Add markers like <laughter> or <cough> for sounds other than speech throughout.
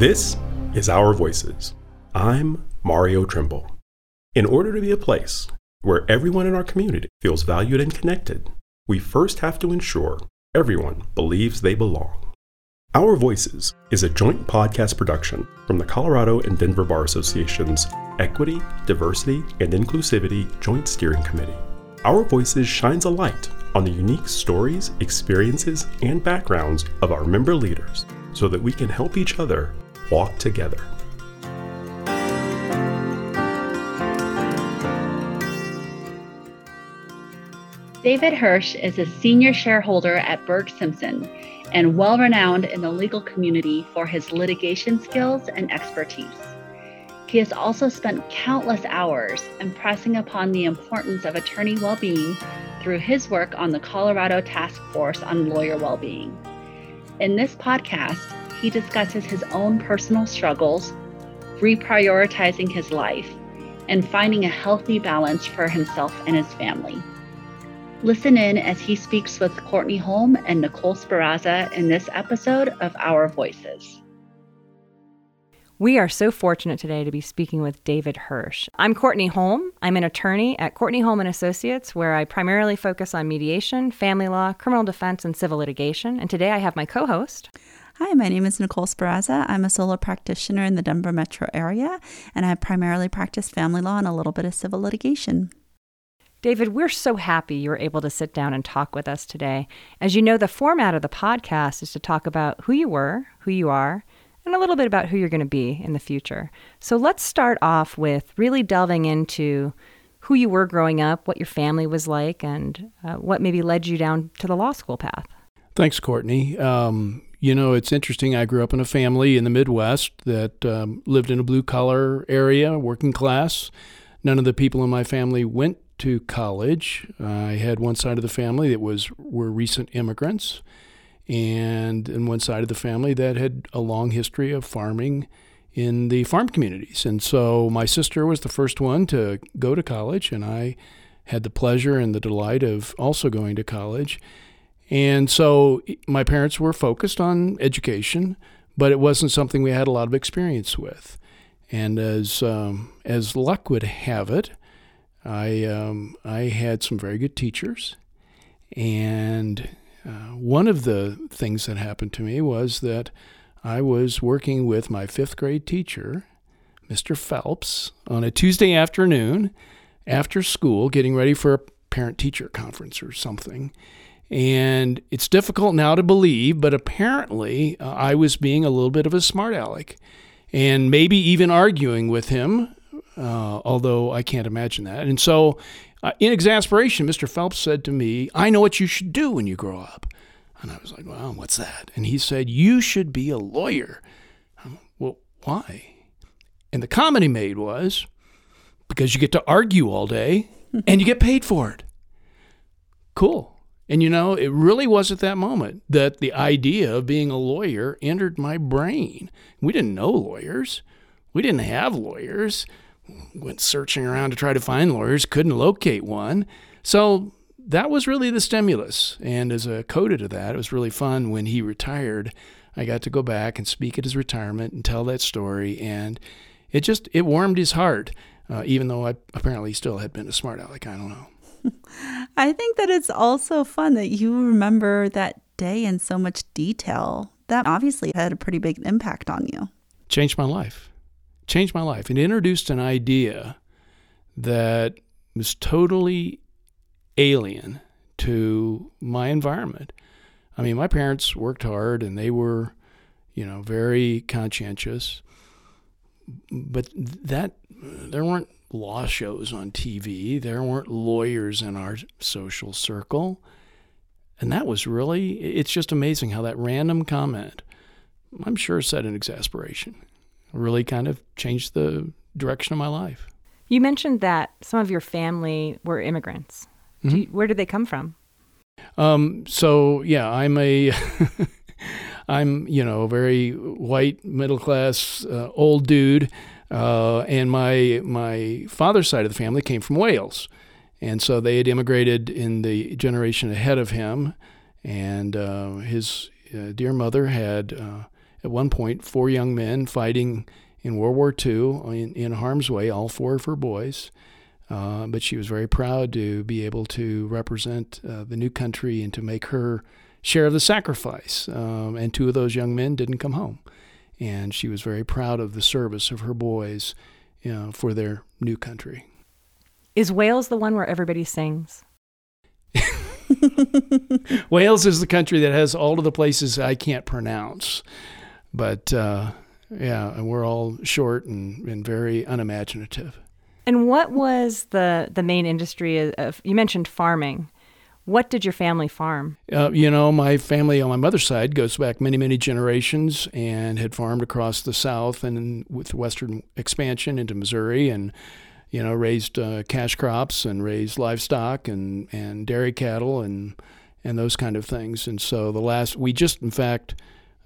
This is Our Voices. I'm Mario Trimble. In order to be a place where everyone in our community feels valued and connected, we first have to ensure everyone believes they belong. Our Voices is a joint podcast production from the Colorado and Denver Bar Association's Equity, Diversity, and Inclusivity Joint Steering Committee. Our Voices shines a light on the unique stories, experiences, and backgrounds of our member leaders so that we can help each other walk together. David Hersh is a senior shareholder at Burg Simpson and well renowned in the legal community for his litigation skills and expertise. He has also spent countless hours impressing upon the importance of attorney well being through his work on the Colorado Task Force on Lawyer Well Being. In this podcast, he discusses his own personal struggles, reprioritizing his life, and finding a healthy balance for himself and his family. Listen in as he speaks with Courtney Holm and Nicole Sperrazza in this episode of Our Voices. We are so fortunate today to be speaking with David Hersh. I'm Courtney Holm. I'm an attorney at Courtney Holm and Associates, where I primarily focus on mediation, family law, criminal defense, and civil litigation. And today I have my co-host. Hi, my name is Nicole Sperrazza. I'm a solo practitioner in the Denver metro area, and I primarily practice family law and a little bit of civil litigation. David, we're so happy you were able to sit down and talk with us today. As you know, the format of the podcast is to talk about who you were, who you are, and a little bit about who you're going to be in the future. So let's start off with really delving into who you were growing up, what your family was like, and uh, what maybe led you down to the law school path. Thanks, Courtney. Um, you know, it's interesting. I grew up in a family in the Midwest that um, lived in a blue collar area, working class. None of the people in my family went to college. I had one side of the family that was were recent immigrants and in one side of the family that had a long history of farming in the farm communities. And so my sister was the first one to go to college, and I had the pleasure and the delight of also going to college. And so my parents were focused on education, but it wasn't something we had a lot of experience with. And as um, as luck would have it, I um, I had some very good teachers, and uh, one of the things that happened to me was that I was working with my fifth grade teacher, Mr. Phelps, on a Tuesday afternoon after school, getting ready for a parent teacher conference or something. And it's difficult now to believe, but apparently uh, I was being a little bit of a smart aleck and maybe even arguing with him, uh, although I can't imagine that. And so uh, in exasperation, Mr. Phelps said to me, I know what you should do when you grow up. And I was like, well, what's that? And he said, you should be a lawyer. I'm, well, why? And the comment he made was, because you get to argue all day and you get paid for it. Cool. And you know, it really was at that moment that the idea of being a lawyer entered my brain. We didn't know lawyers, we didn't have lawyers went searching around to try to find lawyers, couldn't locate one. So that was really the stimulus. And as a coda to that, it was really fun when he retired. I got to go back and speak at his retirement and tell that story. And it just, it warmed his heart, uh, even though I apparently still had been a smart aleck. I don't know. <laughs> I think that it's also fun that you remember that day in so much detail. That obviously had a pretty big impact on you. Changed my life changed my life. It introduced an idea that was totally alien to my environment. I mean, my parents worked hard and they were, you know, very conscientious. But that there weren't law shows on TV. There weren't lawyers in our social circle. And that was really, it's just amazing how that random comment, I'm sure, set an exasperation really kind of changed the direction of my life. You mentioned that some of your family were immigrants. Mm-hmm. You, where did they come from? Um, so yeah, I'm a, <laughs> I'm you know a very white middle class uh, old dude, uh, and my my father's side of the family came from Wales, and so they had immigrated in the generation ahead of him, and uh, his uh, dear mother had uh, at one point four young men fighting in World War II in, in harm's way, all four of her boys. Uh, but she was very proud to be able to represent uh, the new country and to make her share of the sacrifice. Um, and two of those young men didn't come home. And she was very proud of the service of her boys you know, for their new country. Is Wales the one where everybody sings? <laughs> Wales is the country that has all of the places I can't pronounce. But uh, yeah, and we're all short and, and very unimaginative. And what was the, the main industry of, you mentioned farming. What did your family farm? Uh, you know, my family on my mother's side goes back many, many generations and had farmed across the South and with western expansion into Missouri and, you know, raised uh, cash crops and raised livestock and, and dairy cattle and, and those kind of things. And so the last, we just, in fact,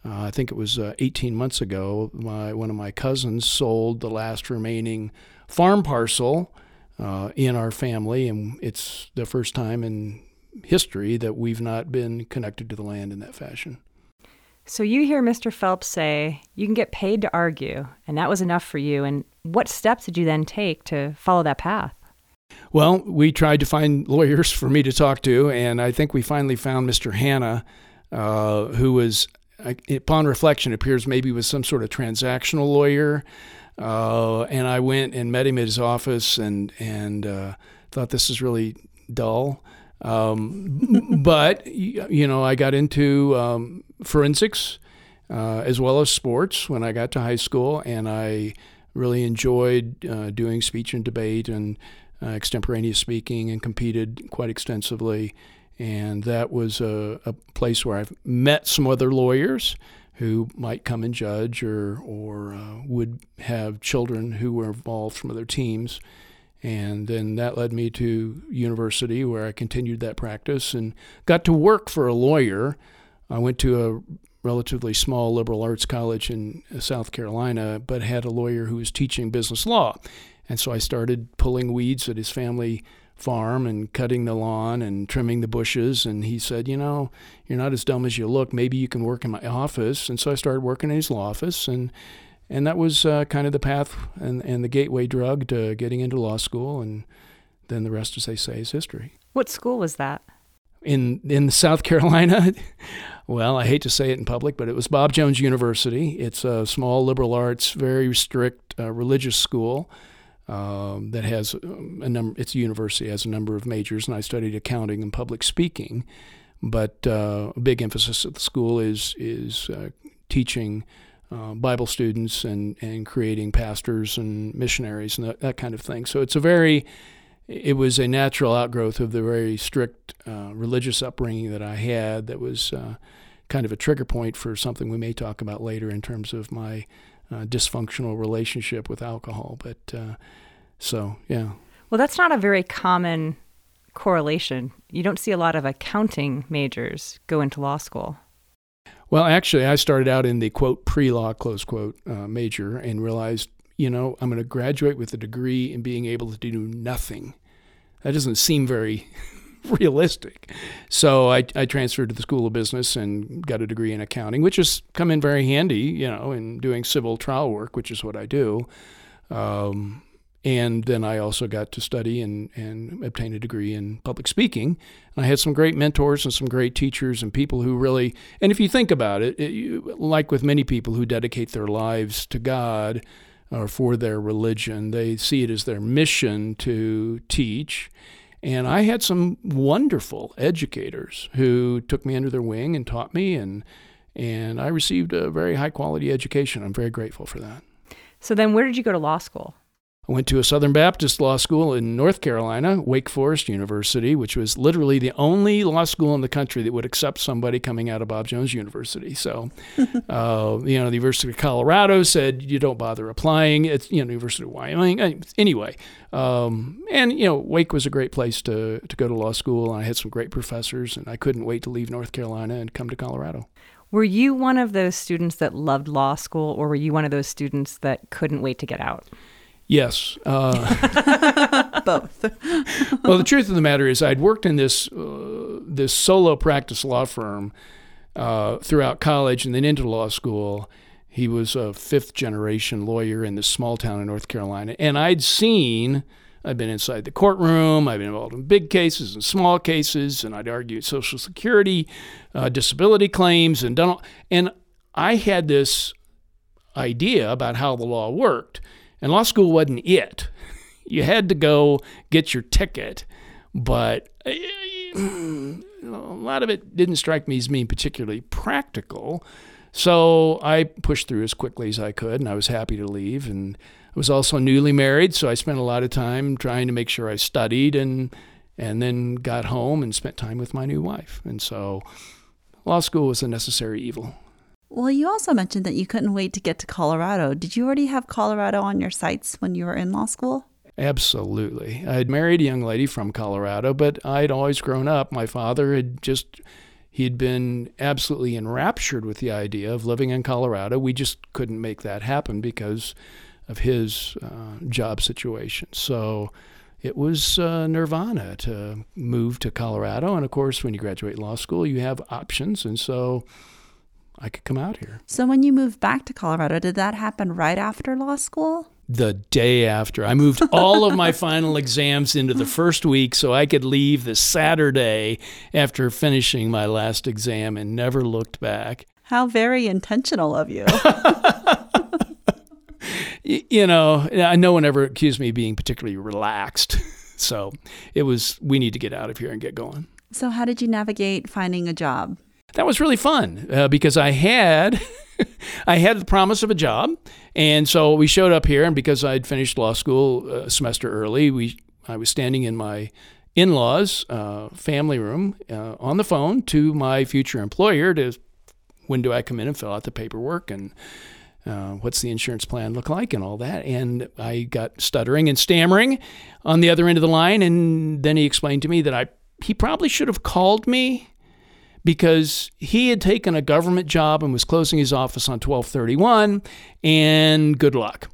uh, I think it was uh, 18 months ago, my, one of my cousins sold the last remaining farm parcel uh, in our family, and it's the first time in history that we've not been connected to the land in that fashion. So you hear Mr. Phelps say you can get paid to argue, and that was enough for you. And what steps did you then take to follow that path? Well, we tried to find lawyers for me to talk to, and I think we finally found Mr. Hanna, uh, who was, upon reflection, appears maybe was some sort of transactional lawyer. Uh, and I went and met him at his office and and uh, thought this is really dull. Um, but you know, I got into um, forensics uh, as well as sports when I got to high school, and I really enjoyed uh, doing speech and debate and uh, extemporaneous speaking, and competed quite extensively. And that was a, a place where I've met some other lawyers who might come and judge or or uh, would have children who were involved from other teams. And then that led me to university where I continued that practice and got to work for a lawyer. I went to a relatively small liberal arts college in uh, South Carolina, but had a lawyer who was teaching business law. And so I started pulling weeds at his family farm and cutting the lawn and trimming the bushes. And he said, You know, you're not as dumb as you look. Maybe you can work in my office. And so I started working in his law office. And and that was uh, kind of the path and, and the gateway drug to getting into law school. And then the rest, as they say, is history. What school was that? In in South Carolina, <laughs> well, I hate to say it in public, but it was Bob Jones University. It's a small liberal arts, very strict uh, religious school um, that has um, a number. It's a university has a number of majors, and I studied accounting and public speaking. But uh, a big emphasis at the school is is uh, teaching uh, Bible students and, and creating pastors and missionaries and that, that, kind of thing. So it's a very, it was a natural outgrowth of the very strict uh, religious upbringing that I had that was uh, kind of a trigger point for something we may talk about later in terms of my uh, dysfunctional relationship with alcohol. But uh, so, yeah. Well, that's not a very common correlation. You don't see a lot of accounting majors go into law school. Well, actually, I started out in the quote pre law close quote uh, major and realized, you know, I'm going to graduate with a degree in being able to do nothing. That doesn't seem very <laughs> realistic. So I, I transferred to the School of Business and got a degree in accounting, which has come in very handy, you know, in doing civil trial work, which is what I do. Um, and then I also got to study and, and obtain a degree in public speaking. And I had some great mentors and some great teachers and people who really, and if you think about it, it you, like with many people who dedicate their lives to God or for their religion, they see it as their mission to teach. And I had some wonderful educators who took me under their wing and taught me, and, and I received a very high quality education. I'm very grateful for that. So then, where did you go to law school? I went to a Southern Baptist law school in North Carolina, Wake Forest University, which was literally the only law school in the country that would accept somebody coming out of Bob Jones University. So, <laughs> uh, you know, the University of Colorado said you don't bother applying. It's you know University of Wyoming. Anyway, um, and you know Wake was a great place to to go to law school. And I had some great professors, and I couldn't wait to leave North Carolina and come to Colorado. Were you one of those students that loved law school, or were you one of those students that couldn't wait to get out? Yes. Uh, <laughs> Both. <laughs> well, the truth of the matter is, I'd worked in this uh, this solo practice law firm uh, throughout college and then into law school, He was a fifth generation lawyer in this small town in North Carolina. And I'd seen, I've been inside the courtroom, I've been involved in big cases and small cases, and I'd argued Social Security, uh, disability claims, and done all, and I had this idea about how the law worked. And law school wasn't it. You had to go get your ticket, but eh, a lot of it didn't strike me as being particularly practical. So I pushed through as quickly as I could, and I was happy to leave. And I was also newly married, so I spent a lot of time trying to make sure I studied and and then got home and spent time with my new wife. And so law school was a necessary evil. Well, you also mentioned that you couldn't wait to get to Colorado. Did you already have Colorado on your sights when you were in law school? Absolutely. I had married a young lady from Colorado, but I'd always grown up. My father had just, he'd been absolutely enraptured with the idea of living in Colorado. We just couldn't make that happen because of his uh, job situation. So it was uh, nirvana to move to Colorado. And of course, when you graduate law school, you have options. And so I could come out here. So when you moved back to Colorado, did that happen right after law school? The day after. I moved <laughs> all of my final exams into the first week so I could leave the Saturday after finishing my last exam and never looked back. How very intentional of you. <laughs> you know, no one ever accused me of being particularly relaxed. <laughs> So it was, we need to get out of here and get going. So, how did you navigate finding a job? That was really fun uh, because I had <laughs> I had the promise of a job, and so we showed up here. And because I'd finished law school a semester early, we I was standing in my in-laws' uh, family room uh, on the phone to my future employer to when do I come in and fill out the paperwork and uh, what's the insurance plan look like and all that. And I got stuttering and stammering on the other end of the line, and then he explained to me that I he probably should have called me because he had taken a government job and was closing his office on 1231 and good luck.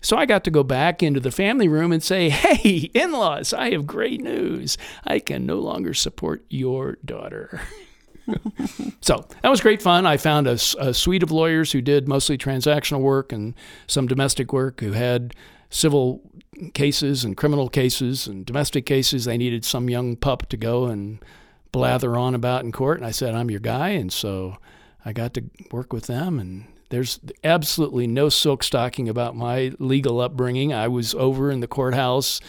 So I got to go back into the family room and say, "Hey, in-laws, I have great news. I can no longer support your daughter." <laughs> so that was great fun. I found a, a, suite of lawyers who did mostly transactional work and some domestic work who had civil cases and criminal cases and domestic cases. They needed some young pup to go and blather on about in court. And I said, I'm your guy. And so I got to work with them. And there's absolutely no silk stocking about my legal upbringing. I was over in the courthouse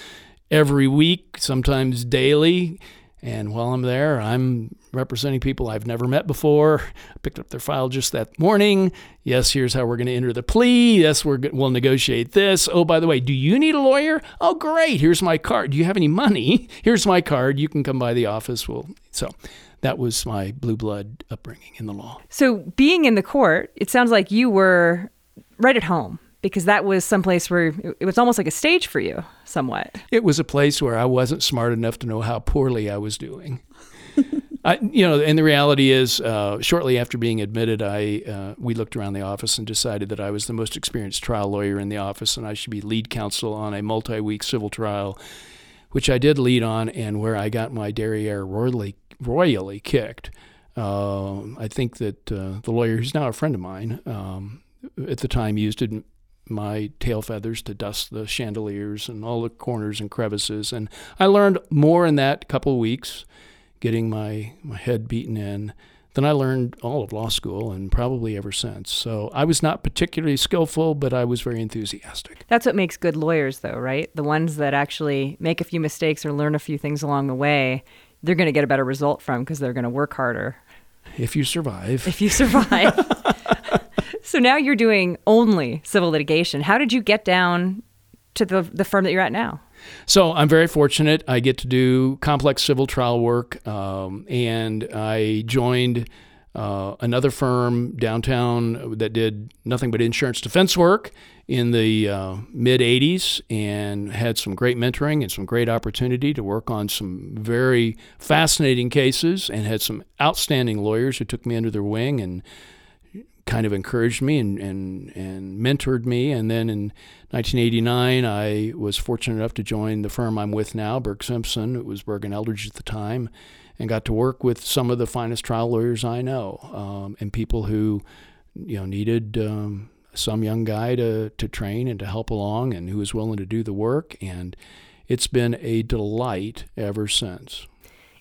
every week, sometimes daily. And while I'm there, I'm representing people I've never met before. I picked up their file just that morning. Yes, here's how we're going to enter the plea. Yes, we're, we'll negotiate this. Oh, by the way, do you need a lawyer? Oh, great. Here's my card. Do you have any money? <laughs> Here's my card. You can come by the office. We'll, so that was my blue blood upbringing in the law. So being in the court, it sounds like you were right at home because that was someplace where it was almost like a stage for you somewhat. It was a place where I wasn't smart enough to know how poorly I was doing. <laughs> I, you know, and the reality is, uh, shortly after being admitted, I uh, we looked around the office and decided that I was the most experienced trial lawyer in the office, and I should be lead counsel on a multi-week civil trial, which I did lead on, and where I got my derriere royally royally kicked. Uh, I think that uh, the lawyer, who's now a friend of mine, um, at the time used my tail feathers to dust the chandeliers and all the corners and crevices, and I learned more in that couple of weeks getting my, my head beaten in than I learned all of law school and probably ever since. So I was not particularly skillful, but I was very enthusiastic. That's what makes good lawyers, though, right? The ones that actually make a few mistakes or learn a few things along the way, they're going to get a better result from because they're going to work harder. If you survive. If you survive. <laughs> so now you're doing only civil litigation. How did you get down to the, the firm that you're at now? So I'm very fortunate. I get to do complex civil trial work, um, and I joined uh, another firm downtown that did nothing but insurance defense work in the uh, mid 80s and had some great mentoring and some great opportunity to work on some very fascinating cases and had some outstanding lawyers who took me under their wing and kind of encouraged me and, and, and mentored me. And then in 1989, I was fortunate enough to join the firm I'm with now, Burg Simpson. It was Burg and Eldridge at the time, and got to work with some of the finest trial lawyers I know um, and people who you know needed um, some young guy to to train and to help along, and who was willing to do the work. And it's been a delight ever since.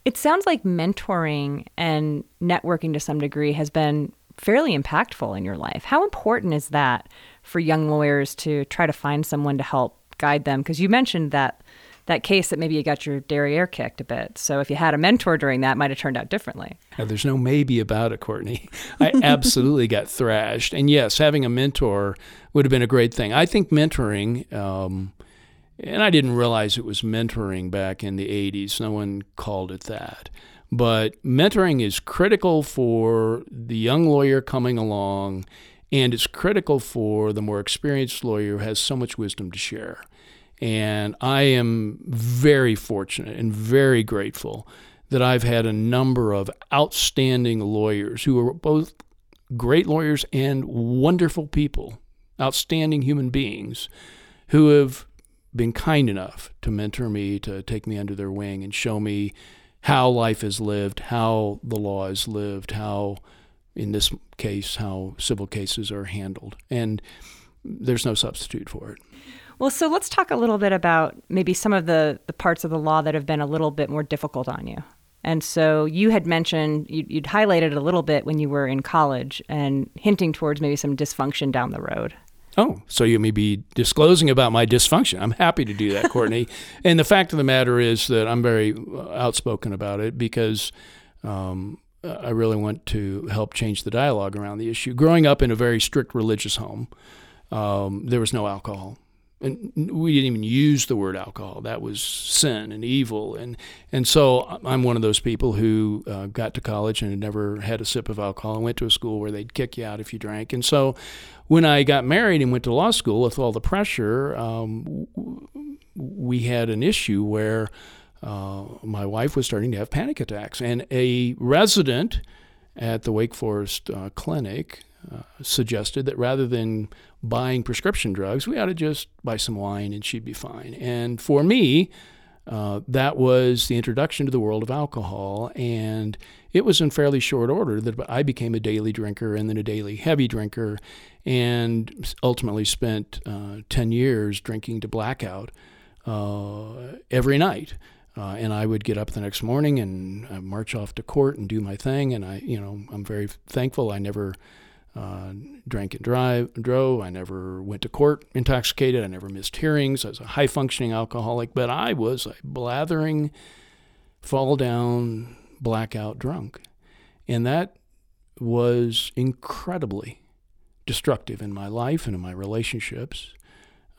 It sounds like mentoring and networking to some degree has been fairly impactful in your life. How important is that for young lawyers to try to find someone to help guide them? Because you mentioned that that case that maybe you got your derriere kicked a bit. So if you had a mentor during that, might have turned out differently. Now, there's no maybe about it, Courtney. <laughs> I absolutely got thrashed. And yes, having a mentor would have been a great thing. I think mentoring, um, and I didn't realize it was mentoring back in the 80s. No one called it that. But mentoring is critical for the young lawyer coming along, and it's critical for the more experienced lawyer who has so much wisdom to share. And I am very fortunate and very grateful that I've had a number of outstanding lawyers who are both great lawyers and wonderful people, outstanding human beings, who have been kind enough to mentor me, to take me under their wing and show me how life is lived, how the law is lived, how, in this case, how civil cases are handled. And there's no substitute for it. Well, so let's talk a little bit about maybe some of the, the parts of the law that have been a little bit more difficult on you. And so you had mentioned, you, would highlighted a little bit when you were in college and hinting towards maybe some dysfunction down the road. Oh, so you may be disclosing about my dysfunction. I'm happy to do that, <laughs> Courtney. and the fact of the matter is that I'm very uh, outspoken about it because um, I really want to help change the dialogue around the issue. Growing up in a very strict religious home, um, there was no alcohol. And we didn't even use the word alcohol. That was sin and evil. And, and so I'm one of those people who uh, got to college and had never had a sip of alcohol and went to a school where they'd kick you out if you drank. And so when I got married and went to law school with all the pressure, um, we had an issue where uh, my wife was starting to have panic attacks. And a resident at the Wake Forest uh, Clinic uh, suggested that rather than buying prescription drugs, we ought to just buy some wine and she'd be fine. And for me, uh, that was the introduction to the world of alcohol. And it was in fairly short order that I became a daily drinker and then a daily heavy drinker, and ultimately spent uh, 10 years drinking to blackout uh, every night. Uh, and I would get up the next morning and uh, march off to court and do my thing. And I, you know, I'm very thankful I never uh, drank and drive, drove. I never went to court intoxicated. I never missed hearings. I was a high functioning alcoholic, but I was a blathering, fall down, blackout drunk. And that was incredibly destructive in my life and in my relationships.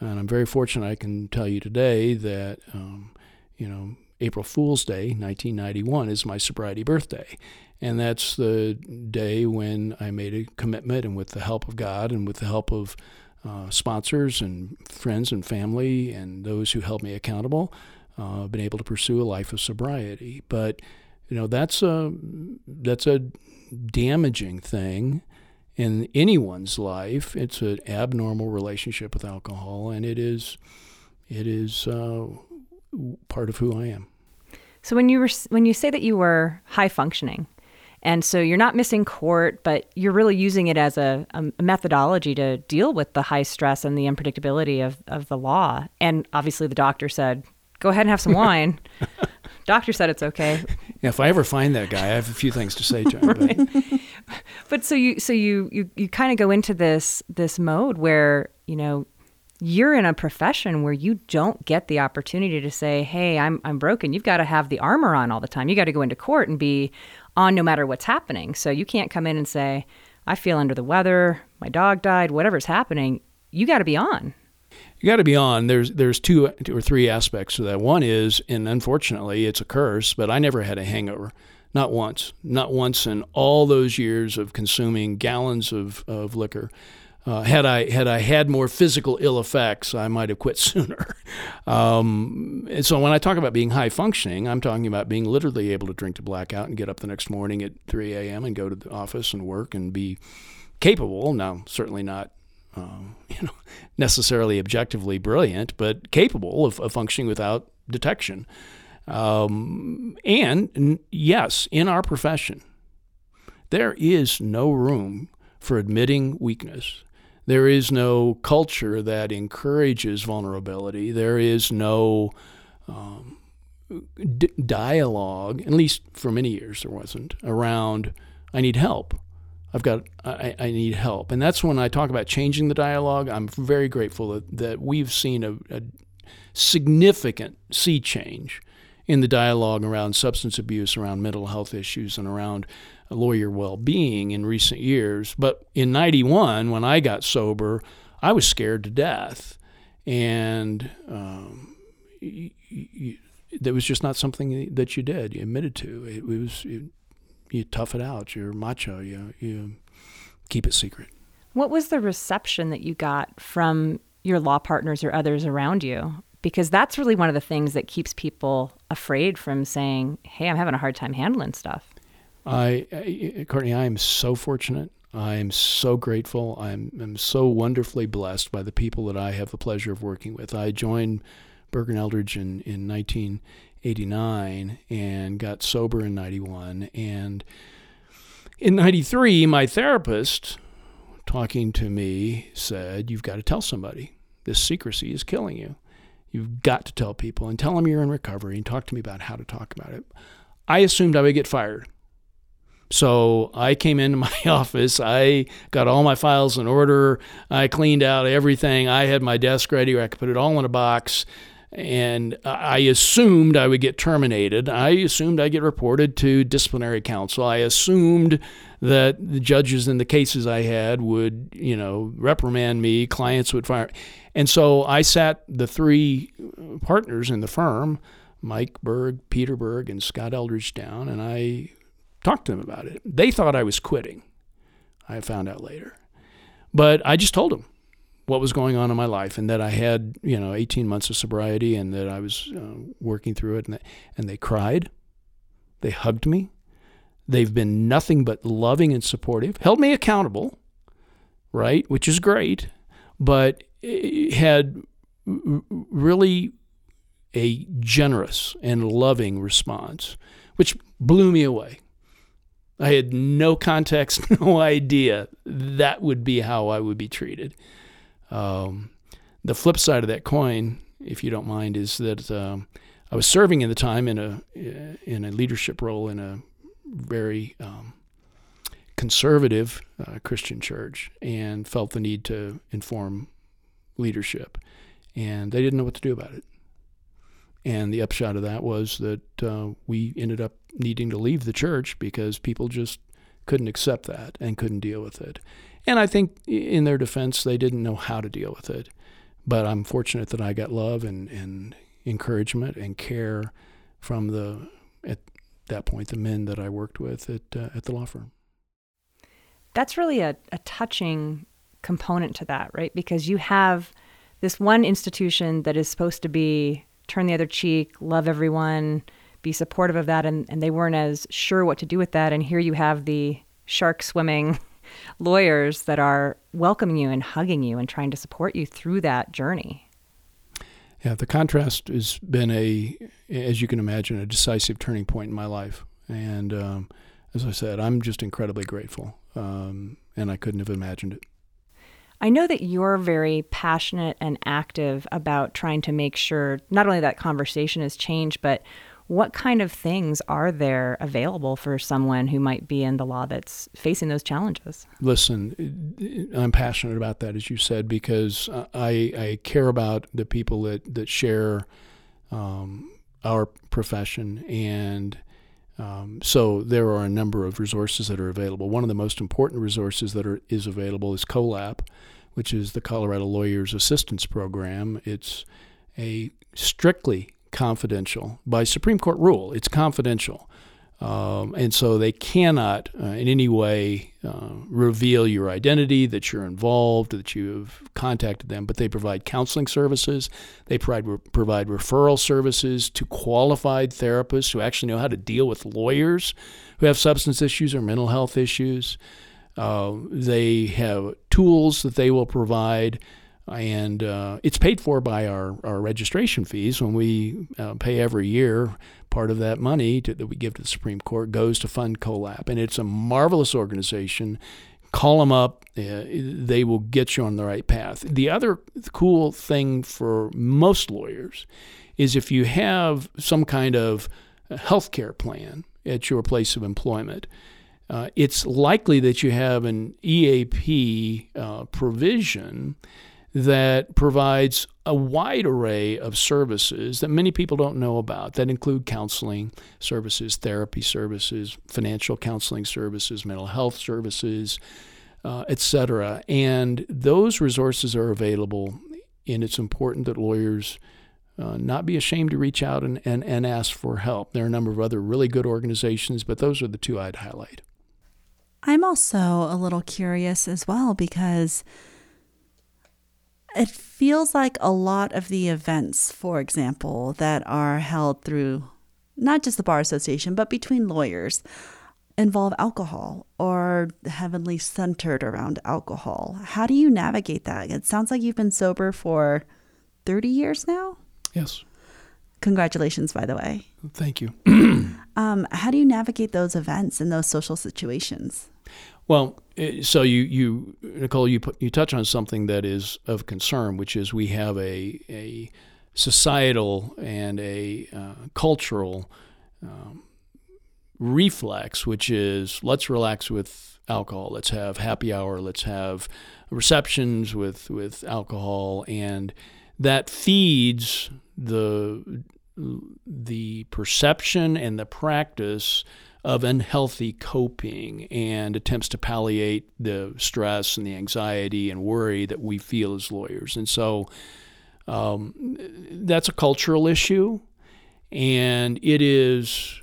And I'm very fortunate I can tell you today that, um, you know, April Fool's Day, 1991, is my sobriety birthday. And that's the day when I made a commitment, and with the help of God and with the help of uh, sponsors and friends and family and those who held me accountable, uh, been able to pursue a life of sobriety. But you know that's a that's a damaging thing in anyone's life. It's an abnormal relationship with alcohol, and it is it is uh, part of who I am. So when you were when you say that you were high functioning, and so you're not missing court, but you're really using it as a, um, a, methodology to deal with the high stress and the unpredictability of, of the law. And obviously, the doctor said, go ahead and have some <laughs> wine. doctor said it's okay. Yeah, if I ever find that guy, I have a few things to say to him. <laughs> right. but. but so you so you you, you kind of go into this this mode where you know you're in a profession where you don't get the opportunity to say, "Hey, I'm I'm broken." You've got to have the armor on all the time. You got to go into court and be on no matter what's happening. So you can't come in and say, I feel under the weather, my dog died, whatever's happening. You got to be on. You got to be on. There's there's two, two or three aspects to that. One is, and unfortunately, it's a curse, but I never had a hangover. Not once. Not once in all those years of consuming gallons of, of liquor. Uh, had I had I had more physical ill effects, I might have quit <laughs> sooner. Um, and so when I talk about being high functioning, I'm talking about being literally able to drink to blackout and get up the next morning at 3 a.m. and go to the office and work and be capable. Now, certainly not. Um, <laughs> you know, necessarily objectively brilliant, but capable of, of functioning without detection. Um, and yes, in our profession, there is no room for admitting weakness. There is no culture that encourages vulnerability. There is no um, d- dialogue, at least for many years there wasn't, around I need help. I've got I, I need help. And that's when I talk about changing the dialogue. I'm very grateful that, that we've seen a, a significant sea change in the dialogue around substance abuse, around mental health issues, and around lawyer well being in recent years. But in 91, when I got sober, I was scared to death. And um, that was just not something that you did. You admitted to it. was you, you tough it out. You're macho. You you keep it secret. What was the reception that you got from your law partners or others around you? Because that's really one of the things that keeps people afraid from saying, "Hey, I'm having a hard time handling stuff." I, I Courtney, I am so fortunate. I am so grateful. I'm, I'm so wonderfully blessed by the people that I have the pleasure of working with. I joined Burg and Eldridge in, in 1989 and got sober in 91. And in 93, my therapist, talking to me, said, You've got to tell somebody. This secrecy is killing you. You've got to tell people and tell them you're in recovery and talk to me about how to talk about it. I assumed I would get fired. So I came into my <laughs> office. I got all my files in order. I cleaned out everything. I had my desk ready where I could put it all in a box. And I assumed I would get terminated. I assumed I'd get reported to disciplinary counsel. I assumed that the judges in the cases I had would, you know, reprimand me, clients would fire. And so I sat the three partners in the firm, Mike Burg, Peter Burg, and Scott Eldridge down, and I talked to them about it. They thought I was quitting. I found out later. But I just told them what was going on in my life and that I had, you know, 18 months of sobriety and that I was uh, working through it. And, they, and they cried. They hugged me. They've been nothing but loving and supportive, held me accountable, right, which is great, but had really a generous and loving response, which blew me away. I had no context, <laughs> no idea that would be how I would be treated. Um, the flip side of that coin, if you don't mind, is that um, I was serving in the time in a in a leadership role in a very um, conservative uh, Christian church, and felt the need to inform leadership, and they didn't know what to do about it. And the upshot of that was that uh, we ended up needing to leave the church because people just couldn't accept that and couldn't deal with it. And I think in their defense, they didn't know how to deal with it. But I'm fortunate that I got love and, and encouragement and care from the, at that point, the men that I worked with at, uh, at the law firm. That's really a, a touching component to that, right? Because you have this one institution that is supposed to be turn the other cheek, love everyone, be supportive of that, and, and they weren't as sure what to do with that. And here you have the shark swimming <laughs> lawyers that are welcoming you and hugging you and trying to support you through that journey. Yeah, the contrast has been a, as you can imagine, a decisive turning point in my life. And um, as I said, I'm just incredibly grateful, um, and I couldn't have imagined it. I know that you're very passionate and active about trying to make sure not only that conversation has changed, but what kind of things are there available for someone who might be in the law that's facing those challenges? Listen, I'm passionate about that, as you said, because I, I care about the people that, that share um, our profession. And um, so there are a number of resources that are available. One of the most important resources that are, is available is COLAP, which is the Colorado Lawyers Assistance Program. It's a strictly confidential by Supreme Court rule. It's confidential. Um, and so they cannot uh, in any way uh, reveal your identity, that you're involved, that you've contacted them, but they provide counseling services. They provide, re- provide referral services to qualified therapists who actually know how to deal with lawyers who have substance issues or mental health issues. Uh, they have tools that they will provide and uh, it's paid for by our, our registration fees when we uh, pay every year. Part of that money to, that we give to the Supreme Court goes to fund COLAP, and it's a marvelous organization. call them up. Uh, they will get you on the right path. The other cool thing for most lawyers is if you have some kind of health care plan at your place of employment, uh, it's likely that you have an EAP uh, provision that provides a wide array of services that many people don't know about that include counseling services, therapy services, financial counseling services, mental health services, uh, etc. And those resources are available, and it's important that lawyers uh, not be ashamed to reach out and, and, and ask for help. There are a number of other really good organizations, but those are the two I'd highlight. I'm also a little curious as well because it feels like a lot of the events, for example, that are held through not just the Bar Association, but between lawyers, involve alcohol or heavily centered around alcohol. How do you navigate that? It sounds like you've been sober for 30 years now. Yes. Congratulations, by the way. Thank you. <clears throat> um, how do you navigate those events and those social situations? Well, eh, so you, you Nicole, you you touch on something that is of concern, which is we have a a societal and a uh, cultural um, reflex, which is let's relax with alcohol, let's have happy hour, let's have receptions with with alcohol, and that feeds the the perception and the practice of unhealthy coping and attempts to palliate the stress and the anxiety and worry that we feel as lawyers. And so um, that's a cultural issue, and it is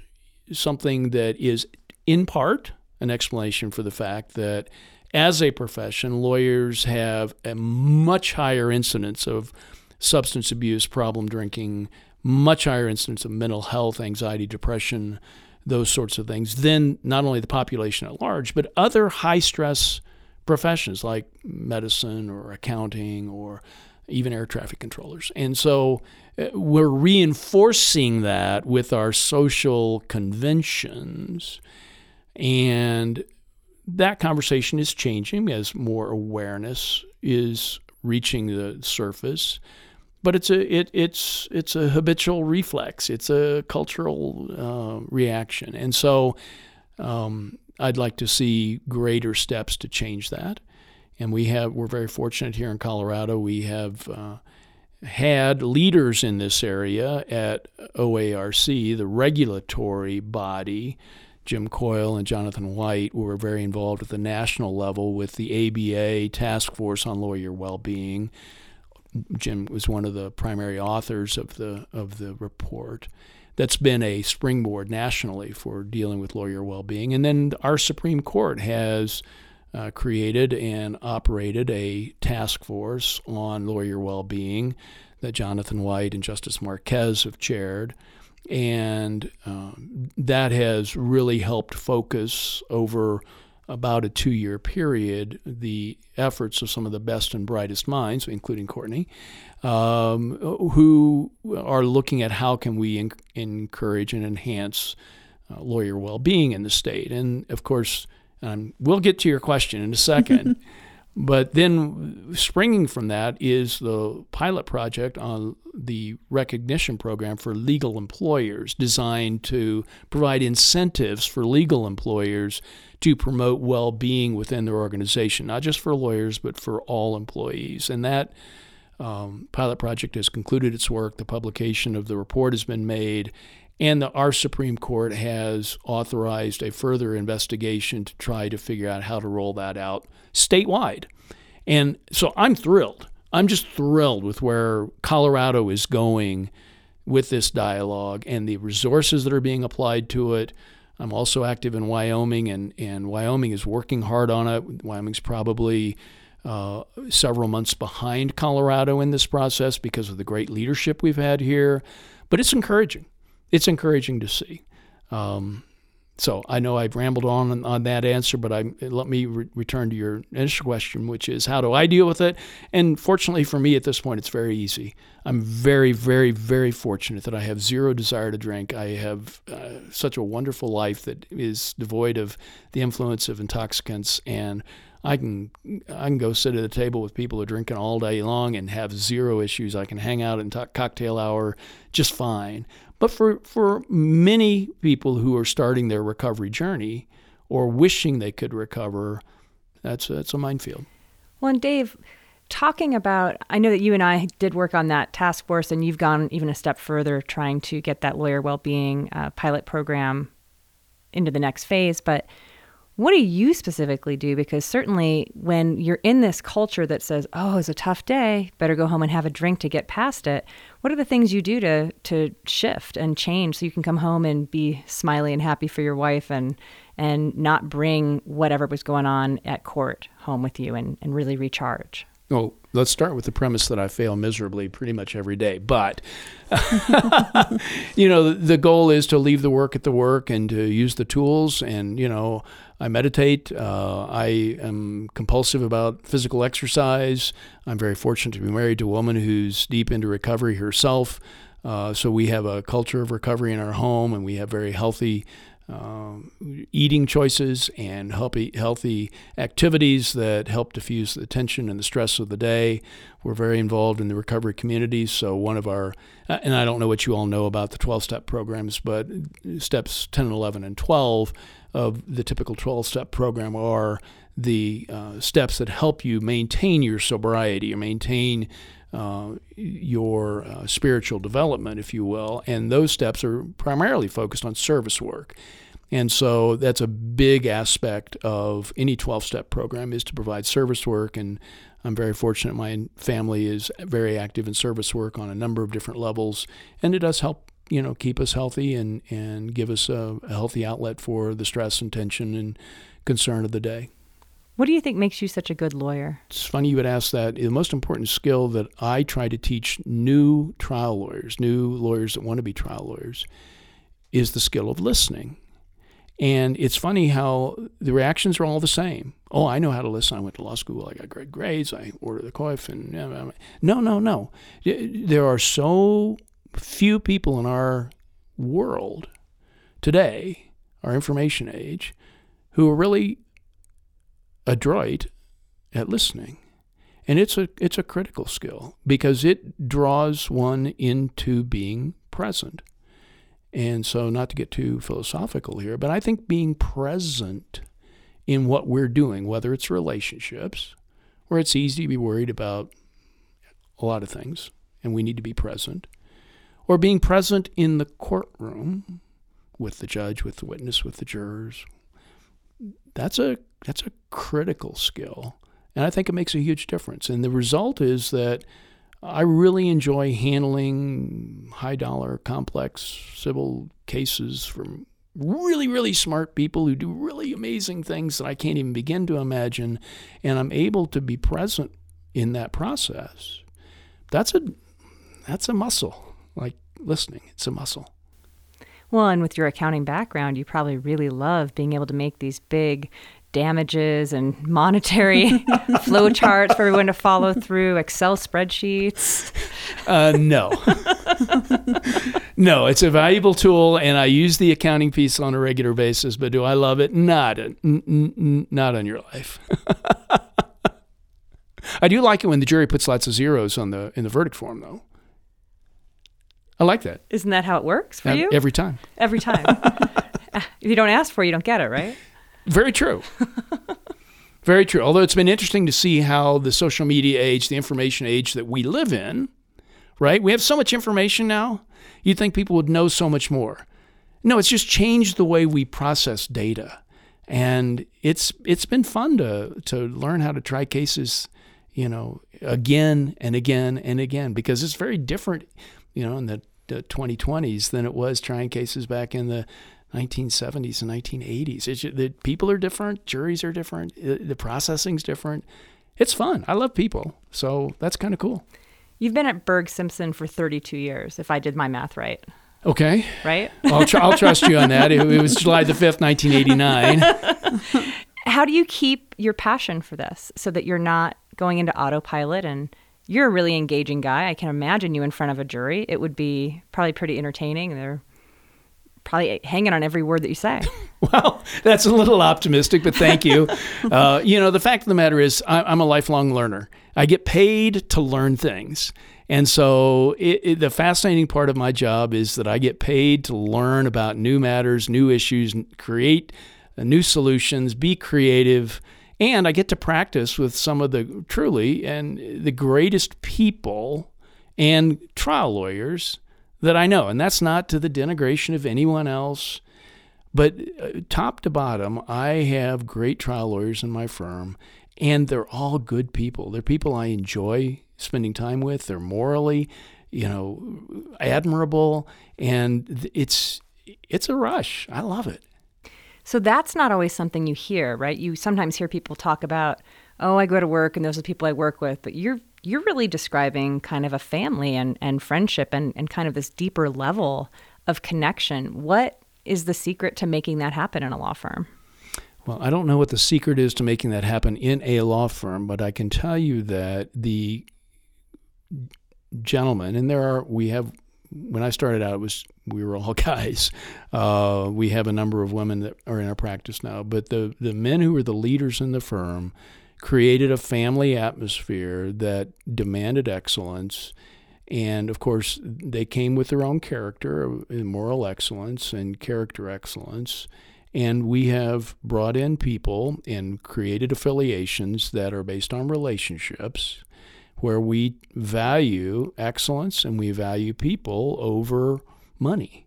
something that is, in part, an explanation for the fact that as a profession, lawyers have a much higher incidence of substance abuse, problem drinking, much higher incidence of mental health, anxiety, depression, those sorts of things, than not only the population at large, but other high stress professions like medicine or accounting or even air traffic controllers. And so uh, we're reinforcing that with our social conventions. And that conversation is changing as more awareness is reaching the surface but it's a it, it's it's a habitual reflex. It's a cultural uh, reaction, and so um, I'd like to see greater steps to change that. And we have we're very fortunate here in Colorado. We have uh, had leaders in this area at OARC, the regulatory body. Jim Coyle and Jonathan White were very involved at the national level with the ABA Task Force on Lawyer Well-being Jim was one of the primary authors of the of the report. That's been a springboard nationally for dealing with lawyer well-being. And then our Supreme Court has uh, created and operated a task force on lawyer well-being that Jonathan White and Justice Marquez have chaired. And um, that has really helped focus over about a two year period the efforts of some of the best and brightest minds, including Courtney, um, who are looking at how can we en- encourage and enhance uh, lawyer well being in the state. And of course, um, we'll get to your question in a second. <laughs> But then, springing from that is the pilot project on the recognition program for legal employers, designed to provide incentives for legal employers to promote well being within their organization, not just for lawyers, but for all employees. And that um, pilot project has concluded its work. The publication of the report has been made, and the, our Supreme Court has authorized a further investigation to try to figure out how to roll that out statewide. And so I'm thrilled. I'm just thrilled with where Colorado is going with this dialogue and the resources that are being applied to it. I'm also active in Wyoming, and, and Wyoming is working hard on it. Wyoming's probably uh, several months behind Colorado in this process because of the great leadership we've had here. But it's encouraging it's encouraging to see. Um, so I know I've rambled on on that answer, but I let me re- return to your initial question, which is how do I deal with it? And fortunately for me at this point, it's very easy. I'm very, very, very fortunate that I have zero desire to drink. I have uh, such a wonderful life that is devoid of the influence of intoxicants, and I can I can go sit at a table with people who are drinking all day long and have zero issues. I can hang out in t- cocktail hour just fine. But for, for many people who are starting their recovery journey or wishing they could recover, that's, that's a minefield. Well, and Dave, talking about, I know that you and I did work on that task force, and you've gone even a step further trying to get that lawyer well-being uh, pilot program into the next phase. But what do you specifically do? Because certainly when you're in this culture that says, "Oh, it's a tough day, better go home and have a drink to get past it," what are the things you do to to shift and change so you can come home and be smiley and happy for your wife and and not bring whatever was going on at court home with you and, and really recharge? Well, let's start with the premise that I fail miserably pretty much every day. But, <laughs> you know, the goal is to leave the work at the work and to use the tools. And, you know, I meditate. Uh, I am compulsive about physical exercise. I'm very fortunate to be married to a woman who's deep into recovery herself. Uh, so we have a culture of recovery in our home, and we have very healthy um, eating choices and healthy, healthy activities that help diffuse the tension and the stress of the day. We're very involved in the recovery communities. So, one of our, and I don't know what you all know about the 12 step programs, but steps 10 and 11 and 12 of the typical 12 step program are the uh, steps that help you maintain your sobriety or maintain uh, your uh, spiritual development, if you will. And those steps are primarily focused on service work. And so that's a big aspect of any 12 step program is to provide service work. And I'm very fortunate my family is very active in service work on a number of different levels. And it does help, you know, keep us healthy and, and give us a, a healthy outlet for the stress and tension and concern of the day. What do you think makes you such a good lawyer? It's funny you would ask that. The most important skill that I try to teach new trial lawyers, new lawyers that want to be trial lawyers, is the skill of listening. And it's funny how the reactions are all the same. Oh, I know how to listen. I went to law school. I got great grades. I ordered the coif. And no, no, no. There are so few people in our world today, our information age, who are really adroit at listening. And it's a it's a critical skill because it draws one into being present. And so not to get too philosophical here, but I think being present in what we're doing, whether it's relationships, where it's easy to be worried about a lot of things and we need to be present, or being present in the courtroom with the judge, with the witness, with the jurors. That's a that's a critical skill. And I think it makes a huge difference. And the result is that I really enjoy handling high dollar, complex civil cases from really, really smart people who do really amazing things that I can't even begin to imagine. And I'm able to be present in that process. That's a that's a muscle. Like listening, it's a muscle. Well, and with your accounting background, you probably really love being able to make these big damages and monetary <laughs> flow charts for everyone to follow through, Excel spreadsheets? Uh, no. no, it's a valuable tool, and I use the accounting piece on a regular basis. But do I love it? Not, n- n- not on your life. <laughs> I do like it when the jury puts lots of zeros on the in the verdict form, though. I like that. Isn't that how it works for you? Every time. Every time. <laughs> <laughs> if you don't ask for it, you don't get it, right? Very true. <laughs> Very true. Although it's been interesting to see how the social media age, the information age that we live in, right? We have so much information now. You'd think people would know so much more. No, it's just changed the way we process data. And it's it's been fun to to learn how to try cases, you know, again and again and again because it's very different, you know, in the, the 2020s than it was trying cases back in the 1970s and 1980s. It's the people are different, juries are different, the processing's different. It's fun. I love people, so that's kind of cool. You've been at Burg Simpson for 32 years, if I did my math right. Okay. right? I'll, tr- I'll trust you on that. It, it was July the 5th, 1989. <laughs> How do you keep your passion for this so that you're not going into autopilot and you're a really engaging guy. I can imagine you in front of a jury. It would be probably pretty entertaining. They're probably hanging on every word that you say. <laughs> Well, that's a little optimistic, but thank you. <laughs> uh, you know, the fact of the matter is, I, I'm a lifelong learner. I get paid to learn things. And so, it, it, the fascinating part of my job is that I get paid to learn about new matters, new issues, create uh, new solutions, be creative, and I get to practice with some of the truly and the greatest people and trial lawyers that I know. And that's not to the denigration of anyone else. But uh, top to bottom, I have great trial lawyers in my firm, and they're all good people. They're people I enjoy spending time with. They're morally, you know, admirable, and it's it's a rush. I love it. So that's not always something you hear, right? You sometimes hear people talk about, "Oh, I go to work and those are the people I work with," but you're you're really describing kind of a family and, and friendship and, and kind of this deeper level of connection. What is the secret to making that happen in a law firm? Well, I don't know what the secret is to making that happen in a law firm, but I can tell you that the gentlemen, and there are, we have, when I started out, it was, we were all <laughs> guys. Uh, we have a number of women that are in our practice now, but the, the men who were the leaders in the firm created a family atmosphere that demanded excellence and of course, they came with their own character, and moral excellence and character excellence. And we have brought in people and created affiliations that are based on relationships where we value excellence and we value people over money.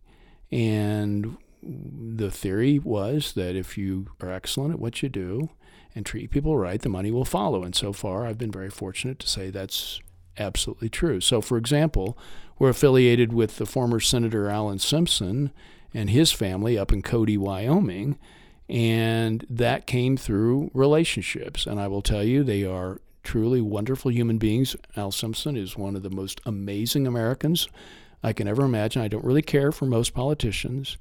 And the theory was that if you are excellent at what you do and treat people right, the money will follow. And so far, I've been very fortunate to say that's absolutely true. So, for example, we're affiliated with the former Senator Alan Simpson and his family up in Cody, Wyoming, and that came through relationships. And I will tell you, they are truly wonderful human beings. Al Simpson is one of the most amazing Americans I can ever imagine. I don't really care for most politicians,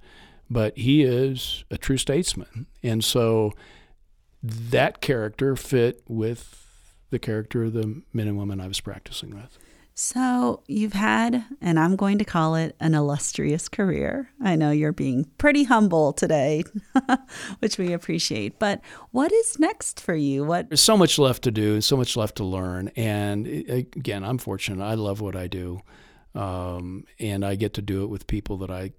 but he is a true statesman. And so that character fit with the character of the men and women I was practicing with. So, you've had, and I'm going to call it an illustrious career. I know you're being pretty humble today, <laughs> which we appreciate. But what is next for you? What There's so much left to do, so much left to learn. And again, I'm fortunate. I love what I do. Um, and I get to do it with people that I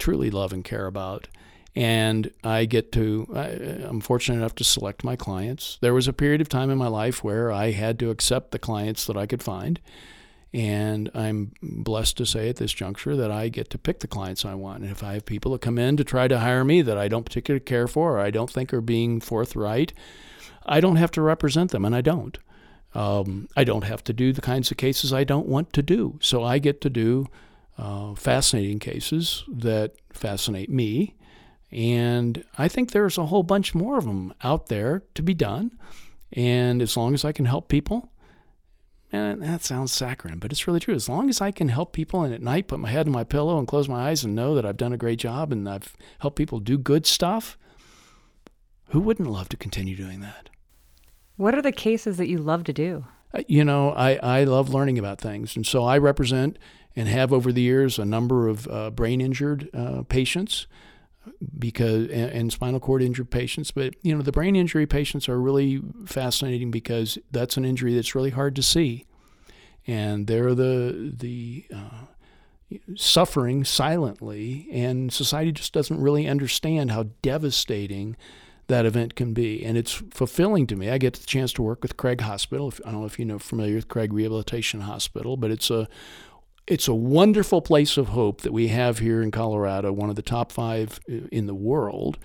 truly love and care about and I get to, I, am fortunate enough to select my clients. There was a period of time in my life where I had to accept the clients that I could find. And I'm blessed to say at this juncture that I get to pick the clients I want. And if I have people that come in to try to hire me that I don't particularly care for or I don't think are being forthright, I don't have to represent them, and I don't. Um, I don't have to do the kinds of cases I don't want to do. So I get to do uh, fascinating cases that fascinate me and I think there's a whole bunch more of them out there to be done. And as long as I can help people, and that sounds saccharine, but it's really true. As long as I can help people and at night put my head in my pillow and close my eyes and know that I've done a great job and I've helped people do good stuff, who wouldn't love to continue doing that? What are the cases that you love to do? Uh, you know, I, I love learning about things. And so I represent and have over the years a number of uh, brain injured uh, patients because and, and, spinal cord injured patients but you know the brain injury patients are really fascinating because that's an injury that's really hard to see. And they're the the uh, suffering silently and society just doesn't really understand how devastating that event can be. And it's fulfilling to me. I get the chance to work with craig hospital. I don't know if you know familiar with craig rehabilitation hospital but it's a it's a wonderful place of hope that we have here in Colorado, one of the top five uh, in the world,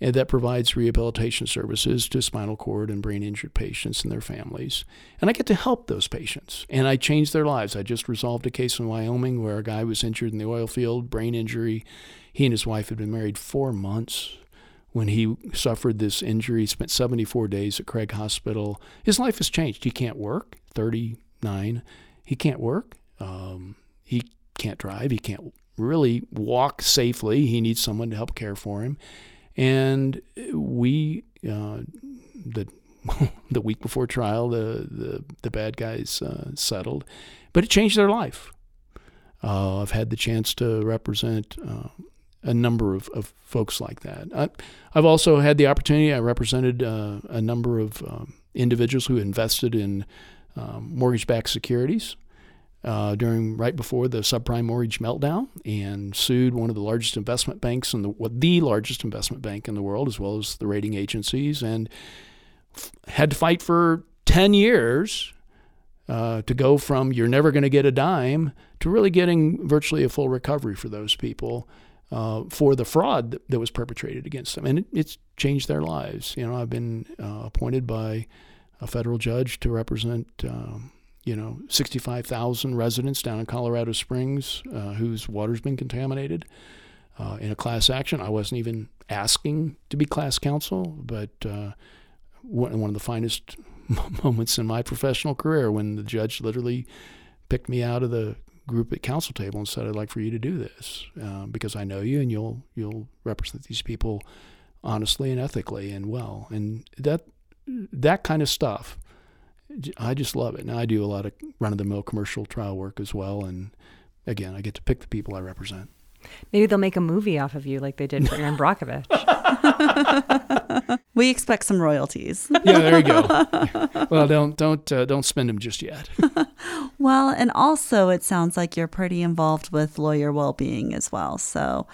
and that provides rehabilitation services to spinal cord and brain injured patients and their families. And I get to help those patients, and I change their lives. I just resolved a case in Wyoming where a guy was injured in the oil field, brain injury. He and his wife had been married four months when he suffered this injury. He spent 74 days at Craig Hospital. His life has changed. He can't work, 39. He can't work. Um, he can't drive. He can't really walk safely. He needs someone to help care for him. And we, uh, the <laughs> the week before trial, the the, the bad guys uh, settled, but it changed their life. Uh, I've had the chance to represent uh, a number of, of folks like that. I, have also had the opportunity. I represented uh, a number of um, individuals who invested in um, mortgage-backed securities uh, during right before the subprime mortgage meltdown and sued one of the largest investment banks in the the largest investment bank in the world as well as the rating agencies and f- had to fight for 10 years uh, to go from you're never going to get a dime to really getting virtually a full recovery for those people uh, for the fraud that, that, was perpetrated against them. And it, it's changed their lives. You know, I've been uh, appointed by a federal judge to represent, um, you know, 65,000 residents down in Colorado Springs uh, whose water's been contaminated uh, in a class action. I wasn't even asking to be class counsel, but uh, one of the finest <laughs> moments in my professional career when the judge literally picked me out of the group at counsel table and said, "I'd like for you to do this uh, because I know you and you'll you'll represent these people honestly and ethically and well." And that that kind of stuff, I just love it. Now I do a lot of run of the mill commercial trial work as well, and again, I get to pick the people I represent. Maybe they'll make a movie off of you like they did for Erin <laughs> Brockovich. we expect some royalties. <laughs> yeah, there you go. Well, don't don't uh, don't spend them just yet. <laughs> well, and also it sounds like you're pretty involved with lawyer well-being as well. So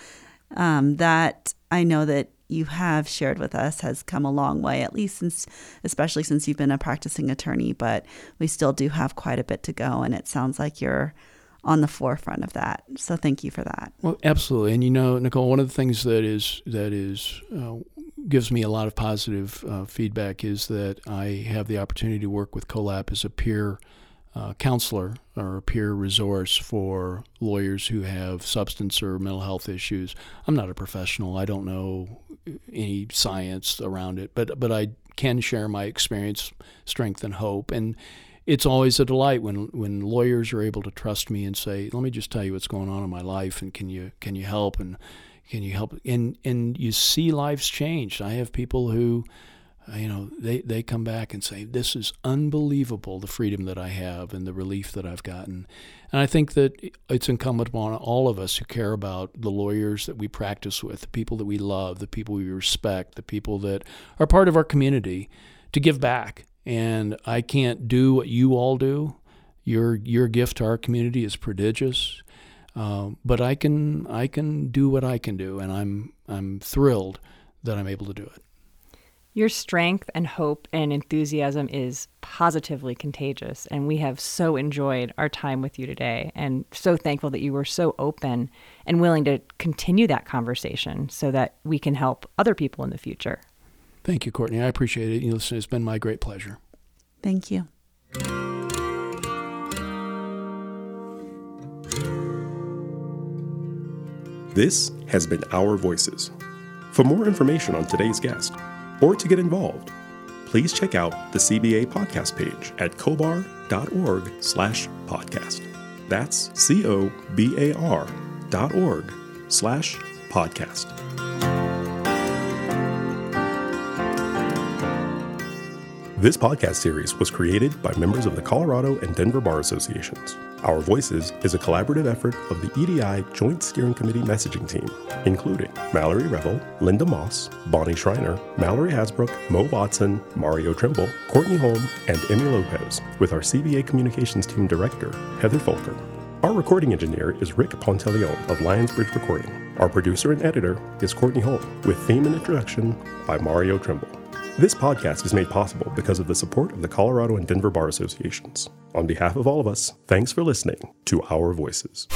um, that I know that you have shared with us has come a long way, at least since, especially since you've been a practicing attorney. But we still do have quite a bit to go, and it sounds like you're on the forefront of that. So thank you for that. Well, absolutely. And you know, Nicole, one of the things that is that is uh, gives me a lot of positive uh, feedback is that I have the opportunity to work with COLAP as a peer uh, counselor or a peer resource for lawyers who have substance or mental health issues. I'm not a professional. I don't know any science around it, but but I can share my experience, strength, and hope. And it's always a delight when when lawyers are able to trust me and say, "Let me just tell you what's going on in my life, and can you can you help and can you help?" And and you see lives change. I have people who, you know, they they come back and say, "This is unbelievable, the freedom that I have and the relief that I've gotten." And I think that it's incumbent upon all of us who care about the lawyers that we practice with, the people that we love, the people we respect, the people that are part of our community, to give back and I can't do what you all do. Your your gift to our community is prodigious, uh, but I can I can do what I can do, and I'm I'm thrilled that I'm able to do it. Your strength and hope and enthusiasm is positively contagious, and we have so enjoyed our time with you today, and so thankful that you were so open and willing to continue that conversation, so that we can help other people in the future. Thank you, Courtney. I appreciate it. You know, it's been my great pleasure. Thank you. This has been Our Voices. For more information on today's guest, or to get involved, please check out the CBA podcast page at cobar.org slash podcast. That's C-O-B-A-R dot org slash podcast. This podcast series was created by members of the Colorado and Denver Bar Associations. Our Voices is a collaborative effort of the EDI Joint Steering Committee messaging team, including Mallory Revel, Linda Moss, Bonnie Schreiner, Mallory Hasbrook, Mo Watson, Mario Trimble, Courtney Holm, and Emmy Lopez, with our CBA Communications Team Director, Heather Folker. Our recording engineer is Rick Ponteleone of Lionsbridge Recording. Our producer and editor is Courtney Holm, with theme and introduction by Mario Trimble. This podcast is made possible because of the support of the Colorado and Denver Bar Associations. On behalf of all of us, thanks for listening to Our Voices.